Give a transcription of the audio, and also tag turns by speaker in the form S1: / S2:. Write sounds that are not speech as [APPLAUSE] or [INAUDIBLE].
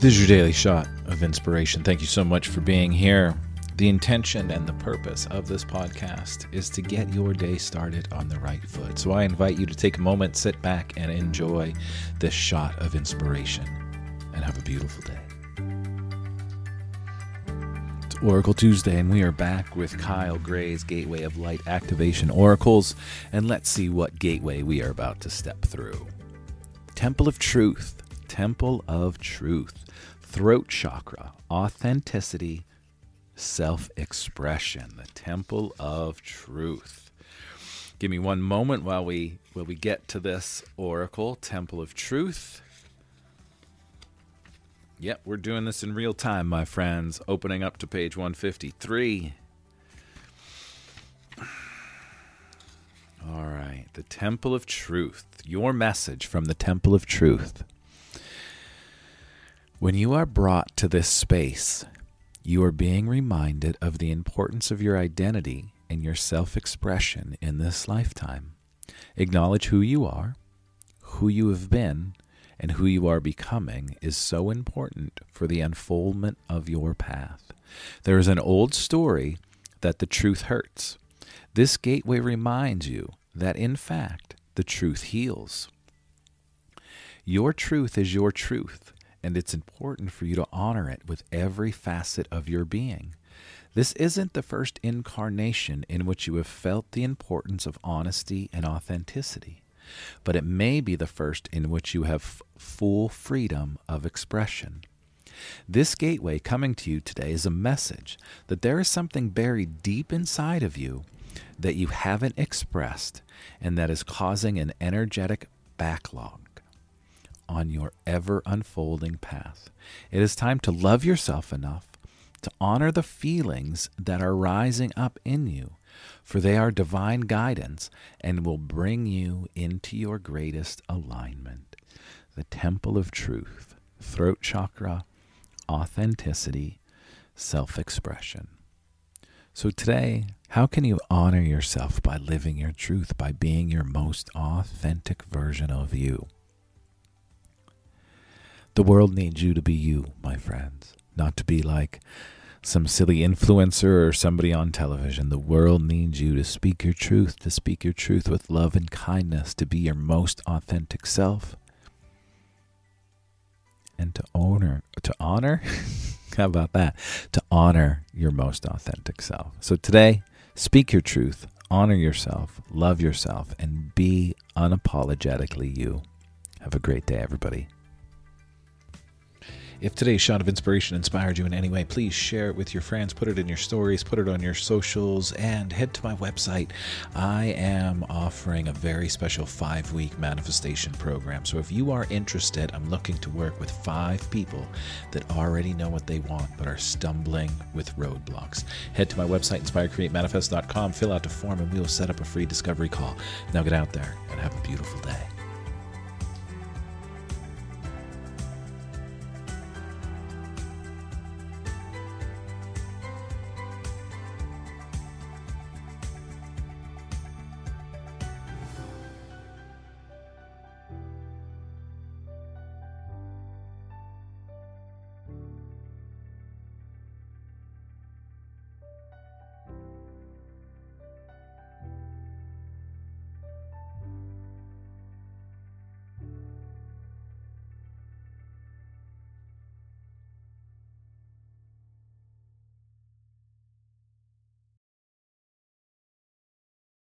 S1: This is your daily shot of inspiration. Thank you so much for being here. The intention and the purpose of this podcast is to get your day started on the right foot. So I invite you to take a moment, sit back, and enjoy this shot of inspiration. And have a beautiful day. Oracle Tuesday, and we are back with Kyle Gray's Gateway of Light Activation Oracles. And let's see what gateway we are about to step through. Temple of Truth. Temple of Truth throat chakra, authenticity, self expression, the temple of truth. Give me one moment while we while we get to this oracle, temple of truth. Yep, we're doing this in real time, my friends. Opening up to page 153. [SIGHS] All right, the Temple of Truth. Your message from the Temple of Truth. When you are brought to this space, you are being reminded of the importance of your identity and your self expression in this lifetime. Acknowledge who you are, who you have been, and who you are becoming is so important for the unfoldment of your path. There is an old story that the truth hurts. This gateway reminds you that, in fact, the truth heals. Your truth is your truth and it's important for you to honor it with every facet of your being. This isn't the first incarnation in which you have felt the importance of honesty and authenticity, but it may be the first in which you have full freedom of expression. This gateway coming to you today is a message that there is something buried deep inside of you that you haven't expressed and that is causing an energetic backlog on your ever unfolding path. It is time to love yourself enough to honor the feelings that are rising up in you, for they are divine guidance and will bring you into your greatest alignment. The temple of truth, throat chakra, authenticity, self expression. So today, how can you honor yourself by living your truth, by being your most authentic version of you? The world needs you to be you, my friends, not to be like some silly influencer or somebody on television. The world needs you to speak your truth, to speak your truth with love and kindness, to be your most authentic self, and to honor to honor [LAUGHS] how about that? To honor your most authentic self. So today, speak your truth, honor yourself, love yourself, and be unapologetically you. Have a great day, everybody. If today's shot of inspiration inspired you in any way, please share it with your friends, put it in your stories, put it on your socials, and head to my website. I am offering a very special five week manifestation program. So if you are interested, I'm looking to work with five people that already know what they want but are stumbling with roadblocks. Head to my website, inspirecreatemanifest.com, fill out the form, and we will set up a free discovery call. Now get out there and have a beautiful day.